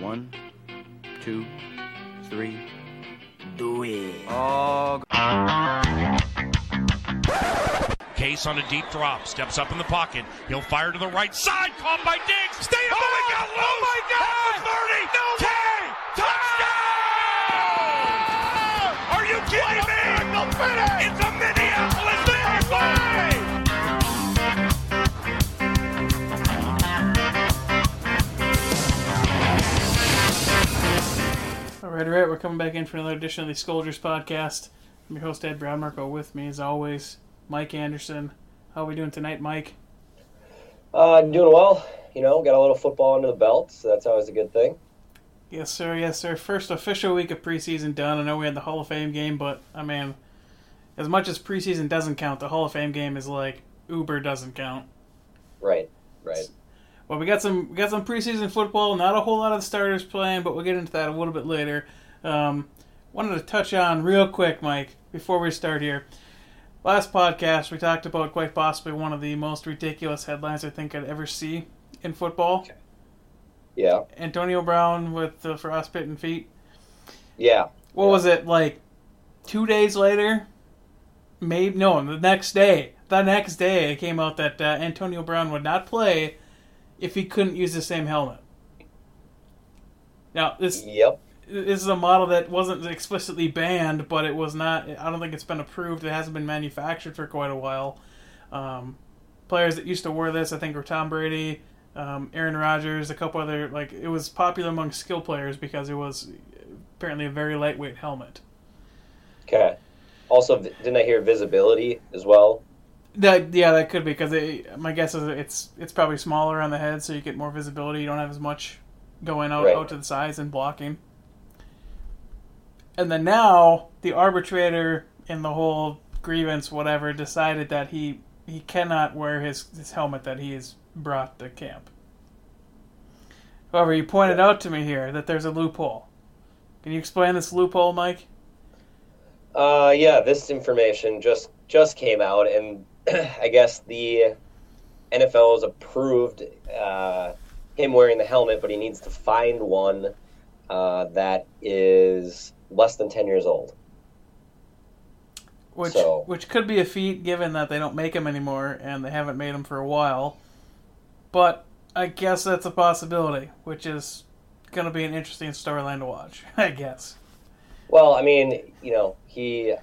One, two, three. Do it. Oh, Case on a deep drop, steps up in the pocket. He'll fire to the right side, caught by Diggs. Stay up. Oh, my oh God! Oh, my God! 30. No way! Touchdown! Are you kidding me? It's a All right, all right, we're coming back in for another edition of the Scolders podcast. I'm your host Ed Brown Marco. With me, as always, Mike Anderson. How are we doing tonight, Mike? Uh, doing well. You know, got a little football under the belt, so that's always a good thing. Yes, sir. Yes, sir. First official week of preseason done. I know we had the Hall of Fame game, but I mean, as much as preseason doesn't count, the Hall of Fame game is like Uber doesn't count. Right, right. Well, we got some we got some preseason football. Not a whole lot of the starters playing, but we'll get into that a little bit later. Um, wanted to touch on real quick, Mike, before we start here. Last podcast, we talked about quite possibly one of the most ridiculous headlines I think I'd ever see in football. Yeah, Antonio Brown with the frostbitten feet. yeah. What Yeah. was it like? Two days later, maybe no, the next day. The next day, it came out that uh, Antonio Brown would not play if he couldn't use the same helmet. Now this Yep. this is a model that wasn't explicitly banned, but it was not. I don't think it's been approved. It hasn't been manufactured for quite a while. Um, players that used to wear this, I think, were Tom Brady, um, Aaron Rodgers, a couple other. Like it was popular among skill players because it was apparently a very lightweight helmet. Okay. Also, didn't I hear visibility as well? That yeah, that could be because my guess is it's it's probably smaller on the head, so you get more visibility. You don't have as much going out Right. out to the sides and blocking. And then now the arbitrator in the whole grievance, whatever, decided that he he cannot wear his his helmet that he has brought to camp. However, you pointed out to me here that there's a loophole. Can you explain this loophole, Mike? Uh, yeah. This information just just came out, and I guess the NFL has approved uh, him wearing the helmet, but he needs to find one uh, that is less than ten years old. Which So- which could be a feat given that they don't make them anymore and they haven't made them for a while. But I guess that's a possibility, which is going to be an interesting storyline to watch, I guess. Well, I mean, you know, he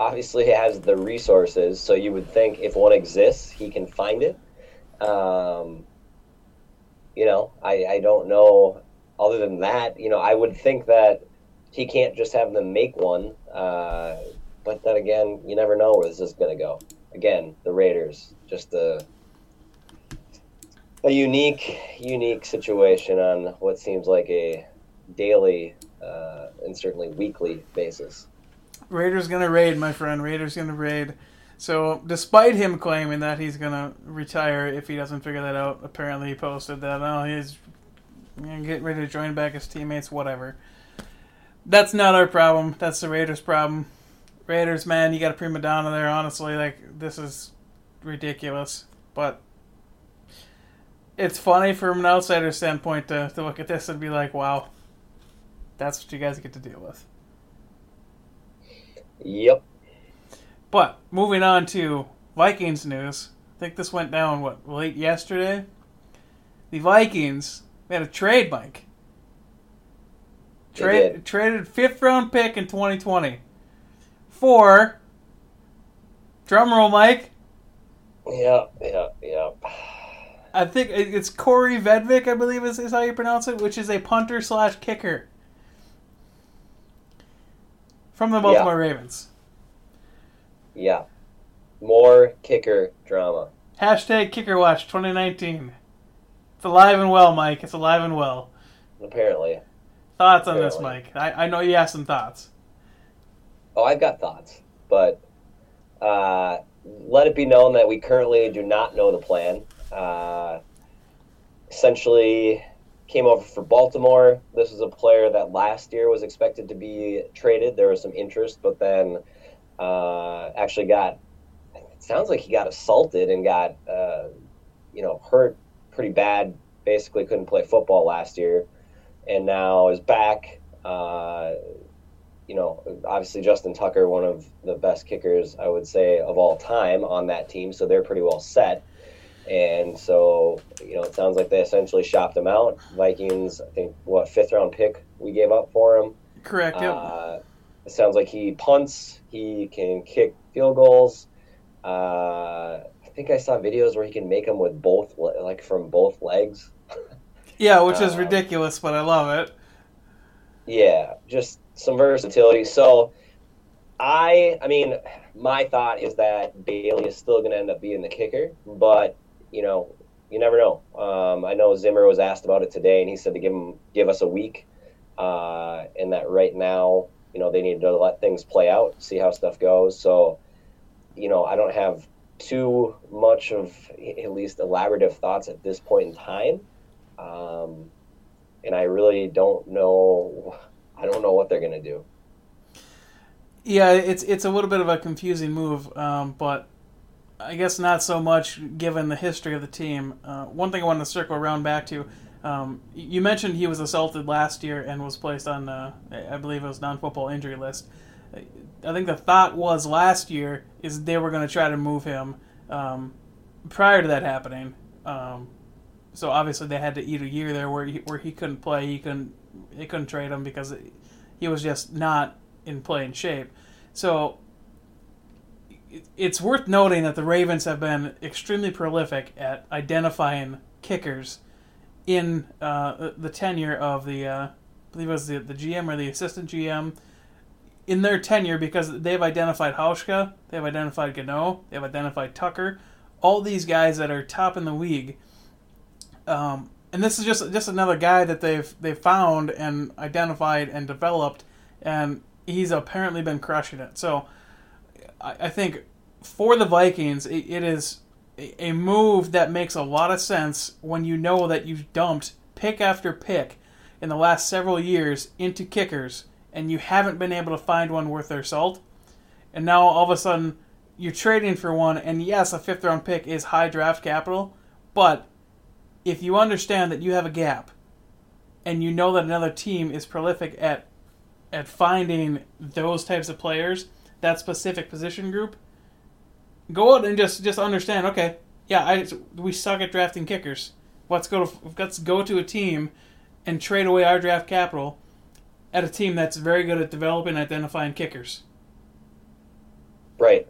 obviously has the resources, so you would think if one exists, he can find it. Um, you know, I, I don't know. Other than that, you know, I would think that he can't just have them make one. Uh, but then again, you never know where this is going to go. Again, the Raiders, just a a unique, unique situation on what seems like a daily uh, and certainly weekly basis. Raiders to raid, my friend. Raiders to raid. So, despite him claiming that he's to retire if he doesn't figure that out, apparently he posted that, oh, he's getting ready to join back his teammates, whatever. That's not our problem. That's the Raiders' problem. Raiders, man, you got a prima donna there, honestly. Like, this is ridiculous. But it's funny from an outsider standpoint to, to look at this and be like, wow, that's what you guys get to deal with. Yep. But moving on to Vikings news, I think this went down what late yesterday. The Vikings had a trade, Mike. Trade traded fifth round pick in 2020 for drumroll, Mike. Yep. Yep. Yep. I think it's Kaare Vedvik, I believe is, is how you pronounce it, which is a punter slash kicker from the Baltimore Ravens. Yeah. More kicker drama. Hashtag Kicker Watch 2019. It's alive and well, Mike. It's alive and well. Apparently. Thoughts on this, Mike? I, I know you have some thoughts. Oh, I've got thoughts, but uh, let it be known that we currently do not know the plan. Uh, essentially, came over for Baltimore. This is a player that last year was expected to be traded. There was some interest, but then uh, actually got. It sounds like he got assaulted and got, uh, you know, hurt pretty bad. Basically, couldn't play football last year. and now is back. Uh, you know, obviously Justin Tucker, one of the best kickers I would say of all time on that team, so they're pretty well set. And so, you know, it sounds like they essentially shopped him out. Vikings, I think, what fifth round pick we gave up for him. Correct. Yep. Uh, it sounds like he punts. He can kick field goals. Uh, I think I saw videos where he can make them with both, like from both legs. yeah, which is um, ridiculous, but I love it. Yeah, just some versatility. So, I, I mean, my thought is that Bailey is still going to end up being the kicker, but you know, you never know. Um, I know Zimmer was asked about it today, and he said to give him give us a week, uh, and that right now, you know, they need to let things play out, see how stuff goes. So, you know, I don't have too much of at least elaborative thoughts at this point in time, um, and I really don't know. I don't know what they're gonna do. Yeah, it's it's a little bit of a confusing move, um, but I guess not so much given the history of the team. Uh, one thing I wanted to circle around back to. Um, you mentioned he was assaulted last year and was placed on, uh, I believe it was non-football injury list. I think the thought was last year is they were going to try to move him um, prior to that happening. Um, so obviously they had to eat a year there where he, where he couldn't play. He couldn't they couldn't trade him because he was just not in playing shape. So it's worth noting that the Ravens have been extremely prolific at identifying kickers in uh, the tenure of the, uh, I believe it was the, the GM or the assistant GM, in their tenure because they've identified Hauschka, they've identified Gano, they've identified Tucker, all these guys that are top in the league. Um, and this is just just another guy that they've they've found and identified and developed, and he's apparently been crushing it. So I, I think for the Vikings, it, it is a, move that makes a lot of sense when you know that you've dumped pick after pick in the last several years into kickers, and you haven't been able to find one worth their salt. And now all of a sudden you're trading for one, and yes, a fifth round pick is high draft capital, but if you understand that you have a gap and you know that another team is prolific at at finding those types of players, that specific position group, go out and just just understand. Okay, yeah, I, we suck at drafting kickers. Let's go to let's go to a team and trade away our draft capital at a team that's very good at developing and identifying kickers. Right.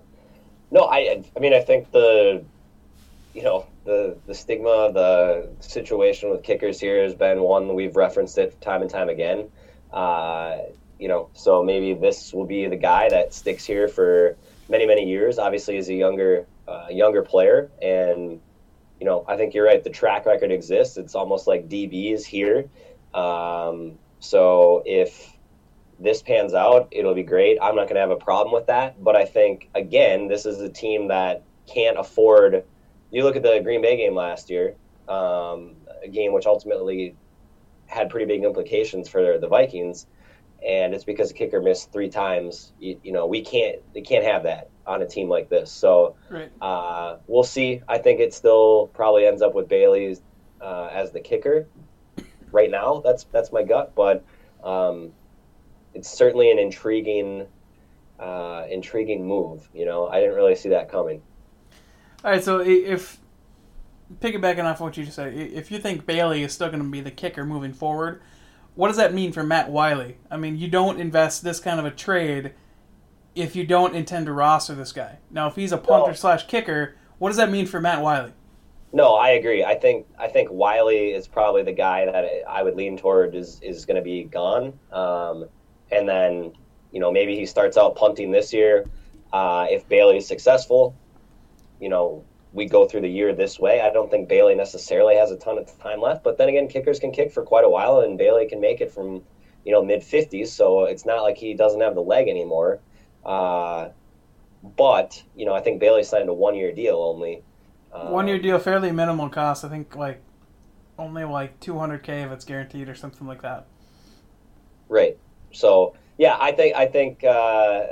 No, I I mean I think the you know the the stigma, the situation with kickers here has been one we've referenced it time and time again. Uh, you know, so maybe this will be the guy that sticks here for many many years. Obviously, as a younger uh, younger player, and you know, I think you're right. The track record exists. It's almost like DB is here. Um, so if this pans out, it'll be great. I'm not going to have a problem with that. But I think again, this is a team that can't afford you look at the Green Bay game last year, um, a game which ultimately had pretty big implications for the Vikings, and it's because the kicker missed three times. You, you know, we can't they can't have that on a team like this. So Right. uh, we'll see. I think it still probably ends up with Bailey uh, as the kicker. Right now, that's that's my gut, but um, it's certainly an intriguing, uh, intriguing move. You know, I didn't really see that coming. All right, so if piggybacking off what you just said, if you think Bailey is still going to be the kicker moving forward, what does that mean for Matt Wiley? I mean, you don't invest this kind of a trade if you don't intend to roster this guy. Now, if he's a punter No. slash kicker, what does that mean for Matt Wiley? No, I agree. I think I think Wiley is probably the guy that I would lean toward is is going to be gone. Um, and then you know maybe he starts out punting this year. Uh, if Bailey is successful, you know we go through the year this way. I don't think Bailey necessarily has a ton of time left. But then again, kickers can kick for quite a while, and Bailey can make it from you know mid fifties. So it's not like he doesn't have the leg anymore. Uh, but you know I think Bailey signed a one year deal only. Um, One year deal, fairly minimal cost. I think like only like 200k if it's guaranteed or something like that. Right. So yeah, I think I think uh,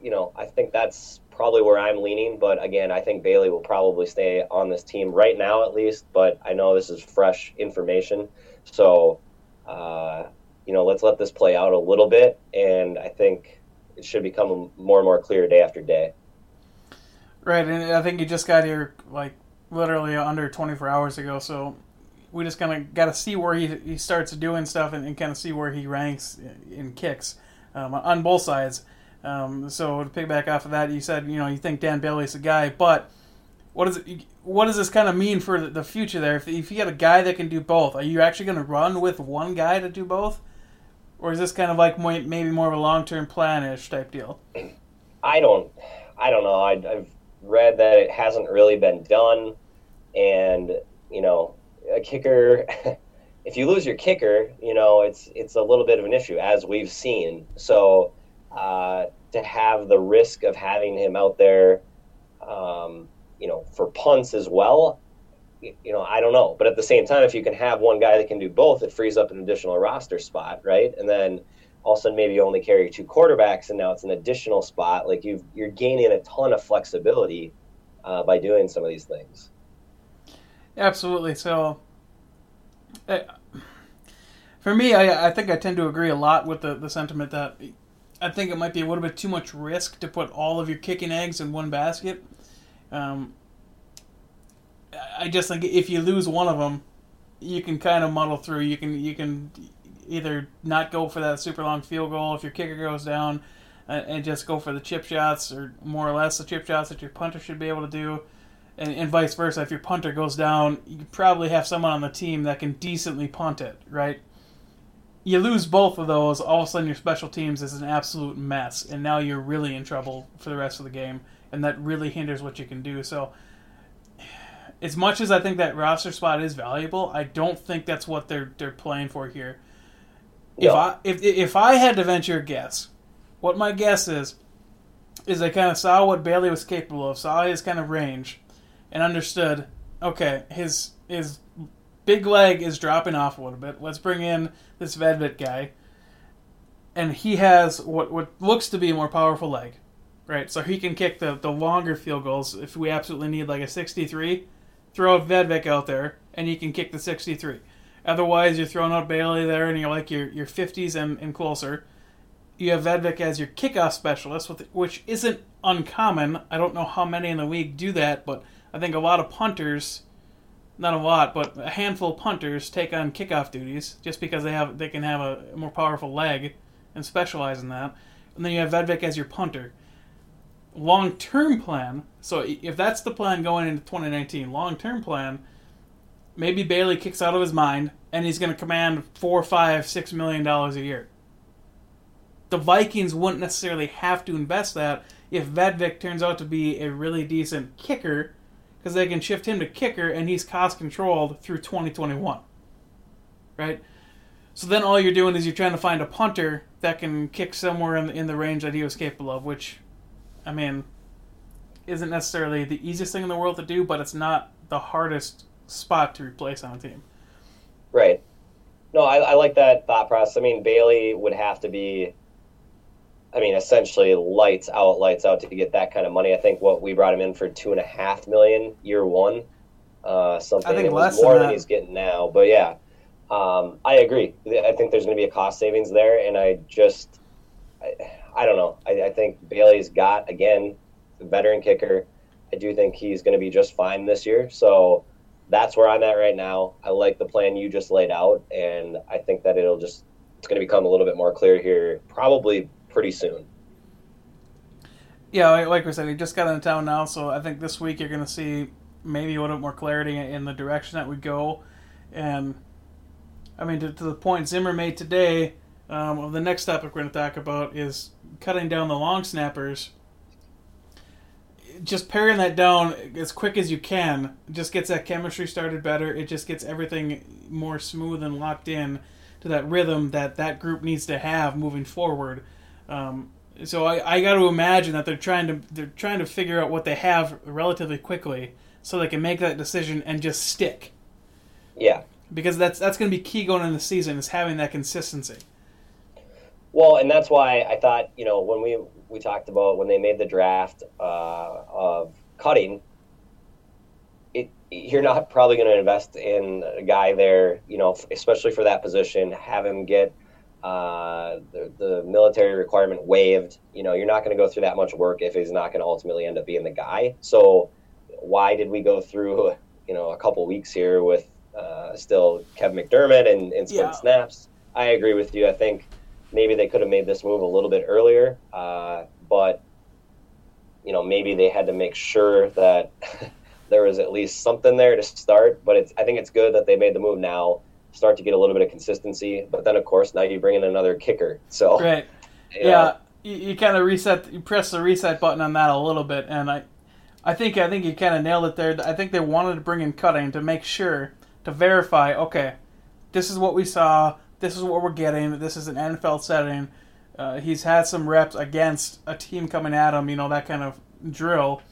you know I think that's probably where I'm leaning. But again, I think Bailey will probably stay on this team right now at least. But I know this is fresh information, so uh, you know, let's let this play out a little bit, and I think it should become more and more clear day after day. Right, and I think you just got here like literally under 24 hours ago, so we just kind of got to see where he, he starts doing stuff and, and kind of see where he ranks in kicks um, on both sides. Um, so to pick back off of that, you said you know you think Dan Bailey's the guy, but what does what does this kind of mean for the future there? If, if you got a guy that can do both, are you actually going to run with one guy to do both, or is this kind of like more, maybe more of a long term planish type deal? I don't, I don't know. I, I've read that it hasn't really been done, and you know, a kicker. if you lose your kicker, you know it's it's a little bit of an issue, as we've seen. So uh, to have the risk of having him out there, um, you know, for punts as well, you know, I don't know. But at the same time, if you can have one guy that can do both, it frees up an additional roster spot, right? And then all of a sudden, maybe you only carry two quarterbacks, and now it's an additional spot. Like you you're gaining a ton of flexibility uh, by doing some of these things. Absolutely. So, uh, for me, I, I think I tend to agree a lot with the, the sentiment that I think it might be a little bit too much risk to put all of your kicking eggs in one basket. Um, I just think if you lose one of them, you can kind of muddle through. You can you can either not go for that super long field goal if your kicker goes down, uh, and just go for the chip shots or more or less the chip shots that your punter should be able to do and, and vice versa. If your punter goes down, you probably have someone on the team that can decently punt it, right? You lose both of those, all of a sudden your special teams is an absolute mess, and now you're really in trouble for the rest of the game, and that really hinders what you can do. So, as much as I think that roster spot is valuable, I don't think that's what they're they're playing for here. If I if if I had to venture a guess, what my guess is, is they kind of saw what Bailey was capable of, saw his kind of range, and understood, okay, his his big leg is dropping off a little bit. Let's bring in this Vedvik guy, and he has what what looks to be a more powerful leg, right? So he can kick the the longer field goals if we absolutely need like a 63. Throw a Vedvik out there, and he can kick the 63. Otherwise, you're throwing out Bailey there, and you're like your your 50s and, and closer. You have Vedvik as your kickoff specialist, which isn't uncommon. I don't know how many in the league do that, but I think a lot of punters, not a lot, but a handful of punters take on kickoff duties just because they have they can have a more powerful leg and specialize in that. And then you have Vedvik as your punter. Long term plan. So if that's the plan going into 2019, long term plan, maybe Bailey kicks out of his mind and he's going to command four, five, six million dollars a year. The Vikings wouldn't necessarily have to invest that if Vedvik turns out to be a really decent kicker because they can shift him to kicker and he's cost controlled through 2021. Right? So then all you're doing is you're trying to find a punter that can kick somewhere in the, in the range that he was capable of, which, I mean, isn't necessarily the easiest thing in the world to do, but it's not the hardest spot to replace on a team. Right. No, I, I like that thought process. I mean, Bailey would have to be I mean, essentially lights out, lights out to get that kind of money. I think what we brought him in for two and a half million year one, uh, something. I think it was more than, than, he's getting now, but yeah, um, I agree. I think there's going to be a cost savings there, and I just, I, I don't know. I, I think Bailey's got again, the veteran kicker. I do think he's going to be just fine this year. So that's where I'm at right now. I like the plan you just laid out, and I think that it'll just it's going to become a little bit more clear here, probably pretty soon. Yeah, like we said, he just got into town now, so I think this week you're going to see maybe a little bit more clarity in the direction that we go. And I mean, to, to the point Zimmer made today, um, the next topic we're going to talk about is cutting down the long snappers. Just paring that down as quick as you can just gets that chemistry started better. It just gets everything more smooth and locked in to that rhythm that that group needs to have moving forward. Um, so I, I got to imagine that they're trying to they're trying to figure out what they have relatively quickly so they can make that decision and just stick. Yeah. Because that's that's going to be key going into the season is having that consistency. Well, and that's why I thought you know when we we talked about when they made the draft uh, of cutting, it you're not probably going to invest in a guy there, you know, especially for that position. Have him get uh, the, the military requirement waived. You know, you're not going to go through that much work if he's not going to ultimately end up being the guy. So, why did we go through, you know, a couple weeks here with uh, still Kevin McDermott and, and split Yeah. snaps? I agree with you. I think maybe they could have made this move a little bit earlier, uh, but you know, maybe they had to make sure that there was at least something there to start. But it's I think it's good that they made the move now, start to get a little bit of consistency. But then of course now you bring in another kicker. So Right. you Yeah, you, you kind of reset, you press the reset button on that a little bit, and I, I think I think you kind of nailed it there. I think they wanted to bring in cutting to make sure to verify. Okay, this is what we saw. This is what we're getting. This is an NFL setting. Uh, he's had some reps against a team coming at him, you know that kind of drill,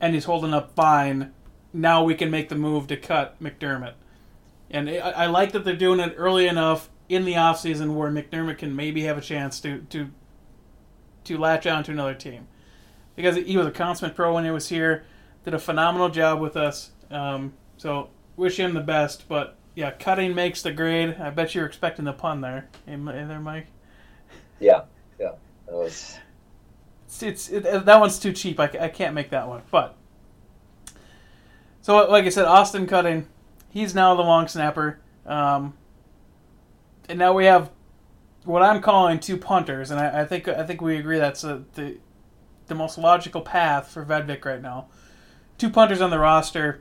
and he's holding up fine. Now we can make the move to cut McDermott. And I, I like that they're doing it early enough in the offseason where McDermott can maybe have a chance to, to to latch on to another team. Because he was a consummate pro when he was here, did a phenomenal job with us. Um, so wish him the best. But yeah, cutting makes the grade. I bet you're expecting the pun there. Hey, there, Mike. yeah, yeah. That was It's, it's it, that one's too cheap. I, I can't make that one. But so like I said, Austin Cutting, he's now the long snapper, um, and now we have what I'm calling two punters, and I, I think I think we agree that's uh the the most logical path for Vedvik right now. Two punters on the roster.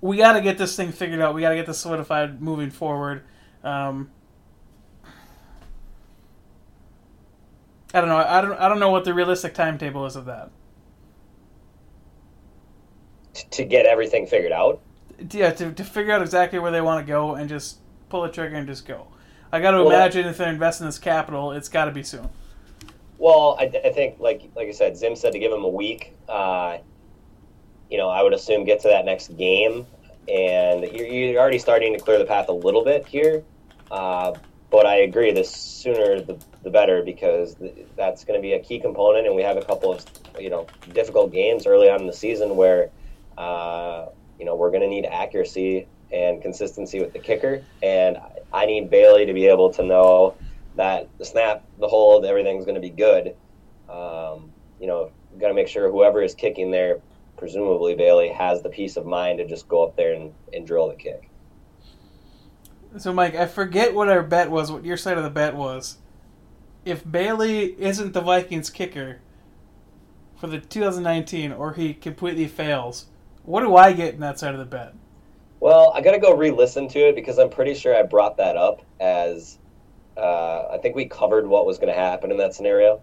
We got to get this thing figured out. We got to get this solidified moving forward. Um, I don't know. I don't. I don't know what the realistic timetable is of that. to get everything figured out. Yeah, to, to figure out exactly where they want to go and just pull the trigger and just go. I got to Well, imagine if they're investing this capital, it's got to be soon. Well, I, I think, like like I said, Zim said to give him a week. Uh, you know, I would assume get to that next game, and you're, you're already starting to clear the path a little bit here. Uh, but I agree, the sooner the, the better because th- that's going to be a key component, and we have a couple of you know difficult games early on in the season where uh, you know we're going to need accuracy and consistency with the kicker, and I need Bailey to be able to know that the snap, the hold, everything's going to be good. Um, you know, got to make sure whoever is kicking there, presumably Bailey, has the peace of mind to just go up there and, and drill the kick. So, Mike, I forget what our bet was. What your side of the bet was. If Bailey isn't the Vikings kicker for the 2019, or he completely fails, what do I get in that side of the bet? Well, I got to go re-listen to it because I'm pretty sure I brought that up as uh, I think we covered what was going to happen in that scenario.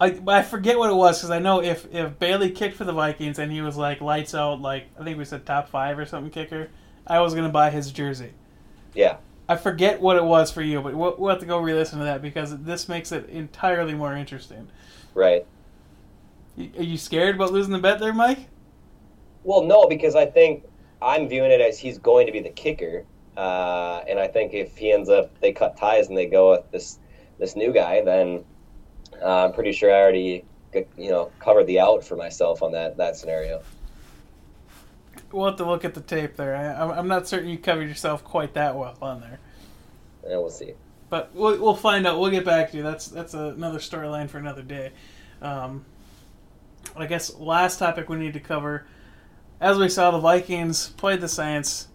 I, but I forget what it was because I know if, if Bailey kicked for the Vikings and he was like lights out, like I think we said top five or something kicker, I was gonna buy his jersey. Yeah. I forget what it was for you, but we'll, we'll have to go re-listen to that because this makes it entirely more interesting. Right. Are you scared about losing the bet there, Mike? Well, no, because I think I'm viewing it as he's going to be the kicker, uh, and I think if he ends up they cut ties and they go with this this new guy, then uh, I'm pretty sure I already you know covered the out for myself on that that scenario. We'll have to look at the tape there. I, I'm- I'm not certain you covered yourself quite that well on there, And we'll see. but we'll, we'll find out. We'll get back to you. That's that's another storyline for another day. Um, I guess last topic we need to cover. As we saw, the Vikings played the Saints.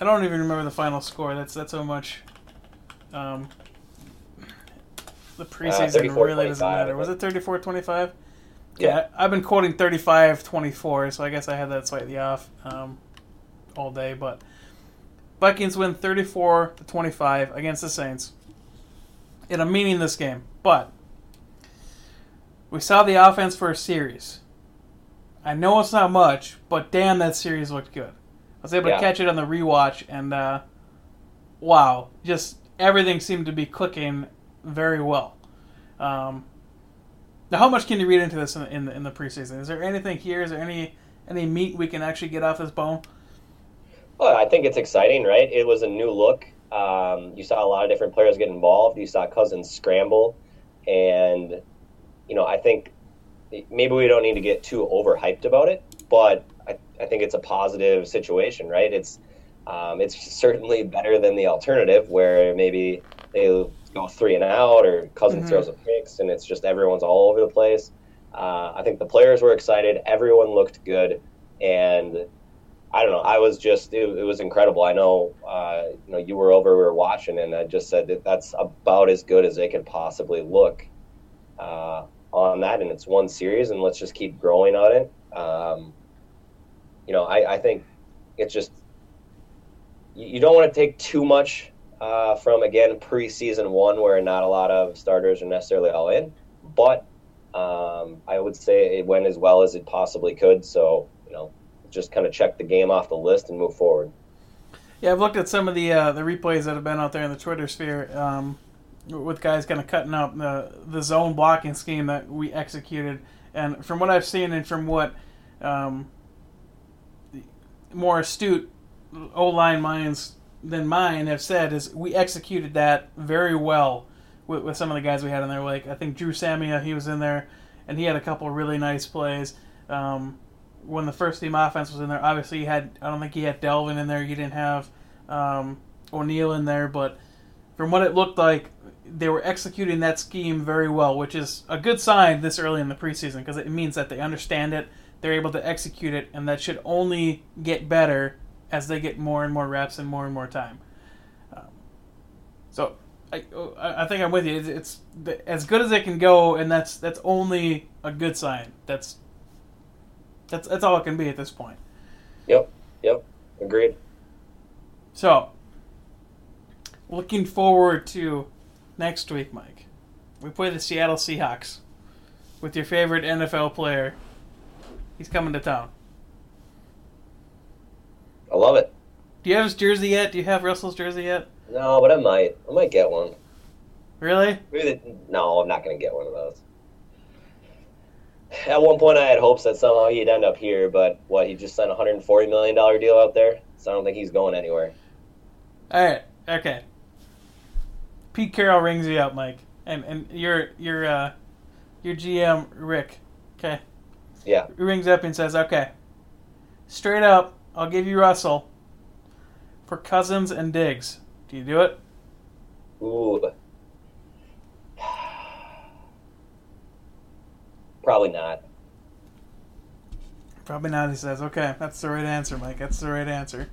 I don't even remember the final score. That's that's how much. Um, the preseason 34-25, really doesn't matter. Was it think. 34-25? Yeah. I've been quoting 35-24, so I guess I had that slightly off um, all day. But Vikings win 34 to 25 against the Saints in a meaningless game. But we saw the offense for a series. I know it's not much, but damn, that series looked good. I was able Yeah. to catch it on the rewatch, and uh, wow, just everything seemed to be clicking very well. Um, now, how much can you read into this in, in, the, in the preseason? Is there anything here? Is there any any meat we can actually get off this bone? Well, I think it's exciting, right? It was a new look. Um, you saw a lot of different players get involved. You saw Cousins scramble, and you know, I think maybe we don't need to get too overhyped about it, but I, I think it's a positive situation, right? It's um, it's certainly better than the alternative where maybe they go three and out or Cousins Mhm. throws a picks and it's just everyone's all over the place. Uh, I think the players were excited. Everyone looked good, and I don't know. I was just it, it was incredible. I know uh, you know you were over, we were watching, and I just said that that's about as good as they could possibly look uh, on that, and it's one series, and let's just keep growing on it. Um, you know, I, I think it's just you, don't want to take too much uh, from again preseason one, where not a lot of starters are necessarily all in, but um, I would say it went as well as it possibly could. So you know, just kind of check the game off the list and move forward. Yeah, I've looked at some of the uh, the replays that have been out there in the Twitter sphere um, with guys kind of cutting up the the zone blocking scheme that we executed, and from what I've seen and from what um, more astute O line minds than mine have said is we executed that very well with, with some of the guys we had in there. Like I think Dru Samia, he was in there, and he had a couple really nice plays. Um, when the first team offense was in there, obviously he had I don't think he had Dalvin in there. He didn't have um, O'Neill in there, but from what it looked like, they were executing that scheme very well, which is a good sign this early in the preseason because it means that they understand it, they're able to execute it, and that should only get better as they get more and more reps and more and more time. Um, so I, I think I'm with you. It's, it's as good as it can go, and that's that's only a good sign. That's that's that's all it can be at this point. Yep, yep, agreed. So, looking forward to next week, Mike. We play the Seattle Seahawks with your favorite NFL player. He's coming to town. I love it. Do you have his jersey yet? Do you have Russell's jersey yet? No, but I might. I might get one. Really? Maybe the, no, I'm not going to get one of those. At one point, I had hopes that somehow he'd end up here, but what? He just signed a 140 million dollar deal out there, so I don't think he's going anywhere. All right. Okay. Pete Carroll rings you up, Mike, and and your your uh, your GM Rick. Okay. Yeah, rings up and says, "Okay, straight up, I'll give you Russell for Cousins and Diggs. Do you do it?" ooh, probably not. Probably not, he says. Okay, that's the right answer, Mike. That's the right answer.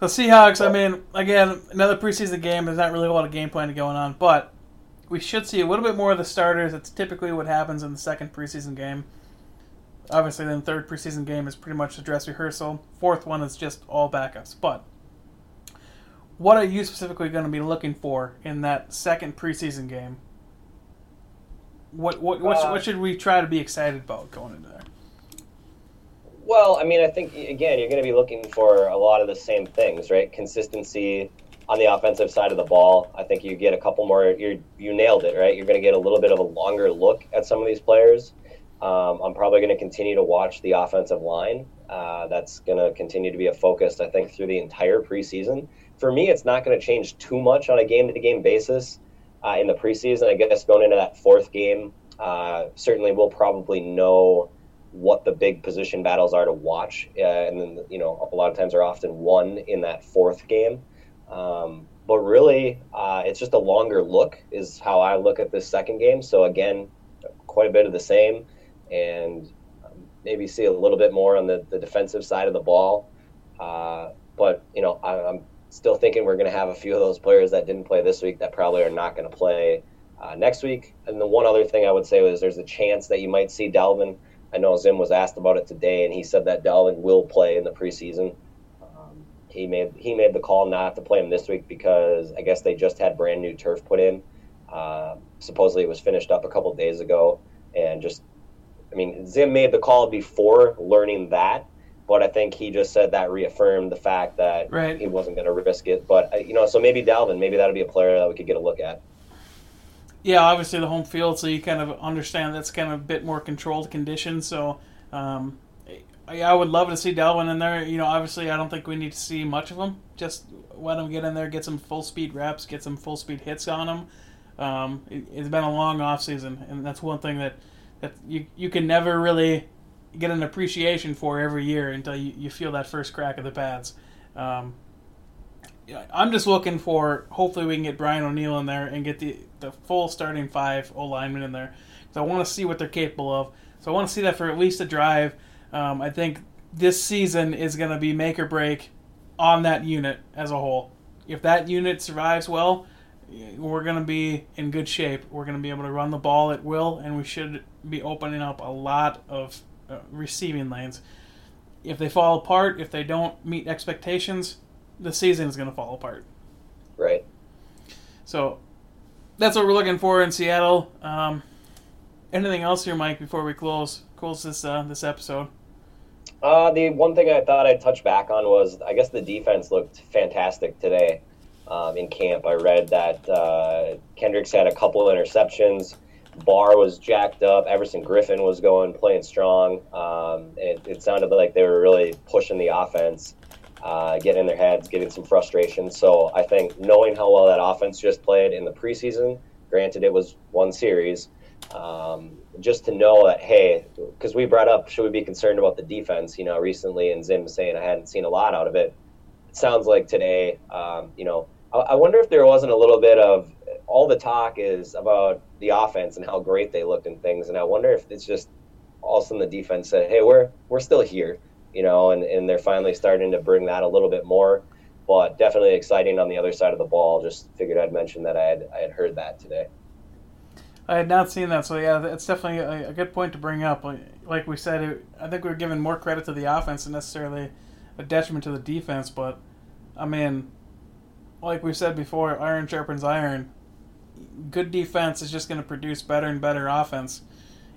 So Seahawks, I mean, again, another preseason game. There's not really a lot of game planning going on, but we should see a little bit more of the starters. That's typically what happens in the second preseason game. Obviously, then the third preseason game is pretty much a dress rehearsal. Fourth one is just all backups. But what are you specifically going to be looking for in that second preseason game? What what what, Uh, what should we try to be excited about going into there? Well, I mean, I think again, you're going to be looking for a lot of the same things, right? Consistency on the offensive side of the ball. I think you get a couple more. You you nailed it, right? You're going to get a little bit of a longer look at some of these players. Um, I'm probably going to continue to watch the offensive line. Uh, that's going to continue to be a focus, I think, through the entire preseason. For me, it's not going to change too much on a game-to-game basis uh, in the preseason. I guess going into that fourth game, uh, certainly we'll probably know what the big position battles are to watch, uh, and then you know a lot of times are often won in that fourth game. Um, but really, uh, it's just a longer look is how I look at this second game. So again, quite a bit of the same, and um, maybe see a little bit more on the, the defensive side of the ball. Uh, but you know, I, I'm still thinking we're going to have a few of those players that didn't play this week that probably are not going to play uh, next week. And the one other thing I would say was there's a chance that you might see Dalvin. I know Zim was asked about it today, and he said that Dalvin will play in the preseason. Um, he made he made the call not to play him this week because I guess they just had brand new turf put in. Uh, supposedly it was finished up a couple days ago, and just I mean Zim made the call before learning that, but I think he just said that reaffirmed the fact that Right. he wasn't going to risk it. But uh, you know, so maybe Dalvin, maybe that'll be a player that we could get a look at. Yeah, obviously the home field, so you kind of understand that's kind of a bit more controlled condition. So, um, I, I would love to see Dalvin in there. You know, obviously I don't think we need to see much of him. Just let him get in there, get some full speed reps, get some full speed hits on him. Um, it, it's been a long off season, and that's one thing that that you you can never really get an appreciation for every year until you, you feel that first crack of the pads. Um, I'm just looking for hopefully we can get Brian O'Neill in there and get the the full starting five O linemen in there. So I want to see what they're capable of. So I want to see that for at least a drive. Um, I think this season is going to be make or break on that unit as a whole. If that unit survives well, we're going to be in good shape. We're going to be able to run the ball at will, and we should be opening up a lot of uh, receiving lanes. If they fall apart, if they don't meet expectations, the season is going to fall apart. Right. So that's what we're looking for in Seattle. Um, anything else here, Mike? Before we close close this uh, this episode. Uh, the one thing I thought I'd touch back on was I guess the defense looked fantastic today um, in camp. I read that uh, Kendricks had a couple of interceptions. Barr was jacked up. Everson Griffen was going, playing strong. Um, it, it, sounded like they were really pushing the offense, uh, getting in their heads, getting some frustration. So I think knowing how well that offense just played in the preseason, granted it was one series, um, just to know that hey, because we brought up should we be concerned about the defense, you know, recently, and Zim saying I hadn't seen a lot out of it. It sounds like today, um, you know, I, I wonder if there wasn't a little bit of all the talk is about the offense and how great they looked and things, and I wonder if it's just all of a sudden the defense said, hey, we're we're still here, you know, and, and they're finally starting to bring that a little bit more. But definitely exciting on the other side of the ball. Just figured I'd mention that I had I had heard that today. I had not seen that, so yeah, it's definitely a, good point to bring up. Like, we said, I think we are giving more credit to the offense than necessarily a detriment to the defense. But I mean, like we said before, iron sharpens iron. Good defense is just going to produce better and better offense,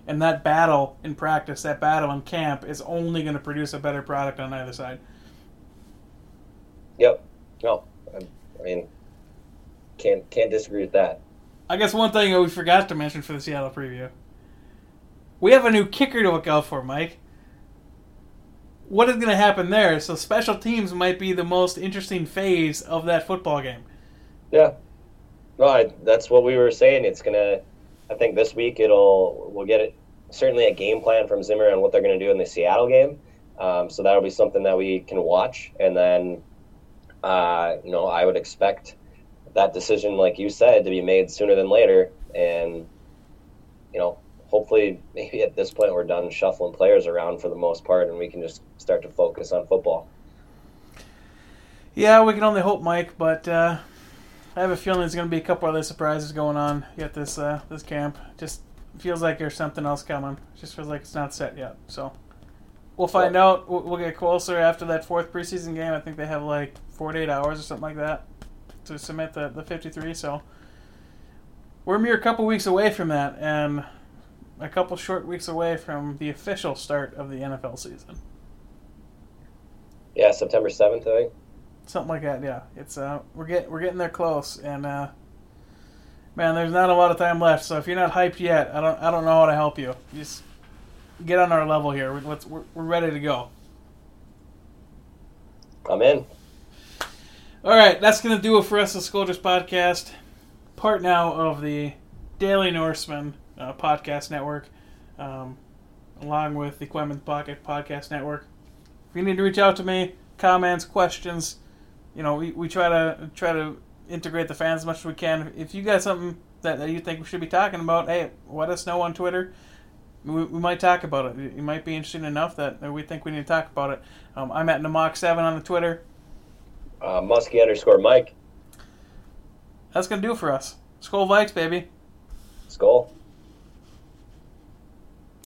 and that battle in practice, that battle in camp, is only going to produce a better product on either side. Yep. No, I mean, can't can't disagree with that. I guess one thing that we forgot to mention for the Seattle preview. We have a new kicker to look out for, Mike. What is going to happen there? So special teams might be the most interesting phase of that football game. Yeah. No, I, that's what we were saying. It's going to I think this week it'll we'll get it certainly a game plan from Zimmer on what they're going to do in the Seattle game. Um, so that'll be something that we can watch, and then uh, you know I would expect that decision, like you said, to be made sooner than later. And, you know, hopefully, maybe at this point, we're done shuffling players around for the most part and we can just start to focus on football. Yeah, we can only hope, Mike, but uh, I have a feeling there's going to be a couple other surprises going on at this uh, this camp. Just feels like there's something else coming. Just feels like it's not set yet. So we'll find out. We'll, we'll get closer after that fourth preseason game. I think they have like 48 hours or something like that to submit the, the 53. So we're a mere couple weeks away from that, and a couple short weeks away from the official start of the NFL season. Yeah, September 7th, I think. Something like that. Yeah, it's uh, we're getting we're getting there close, and uh, man, there's not a lot of time left. So if you're not hyped yet, I don't I don't know how to help you. Just get on our level here. We're, we're, we're ready to go. I'm in. All right, that's going to do it for us, the Scolders Podcast. Part now of the Daily Norseman uh, Podcast Network, um, along with the Clement Pocket Podcast Network. If you need to reach out to me, comments, questions, you know, we, we try to try to integrate the fans as much as we can. If you got something that, that you think we should be talking about, hey, let us know on Twitter. We, we might talk about it. It might be interesting enough that, we think we need to talk about it. Um, I'm at Namok7 on the Twitter uh, Muskie underscore Mike. That's going to do for us. Skol Vikes, baby. Skol.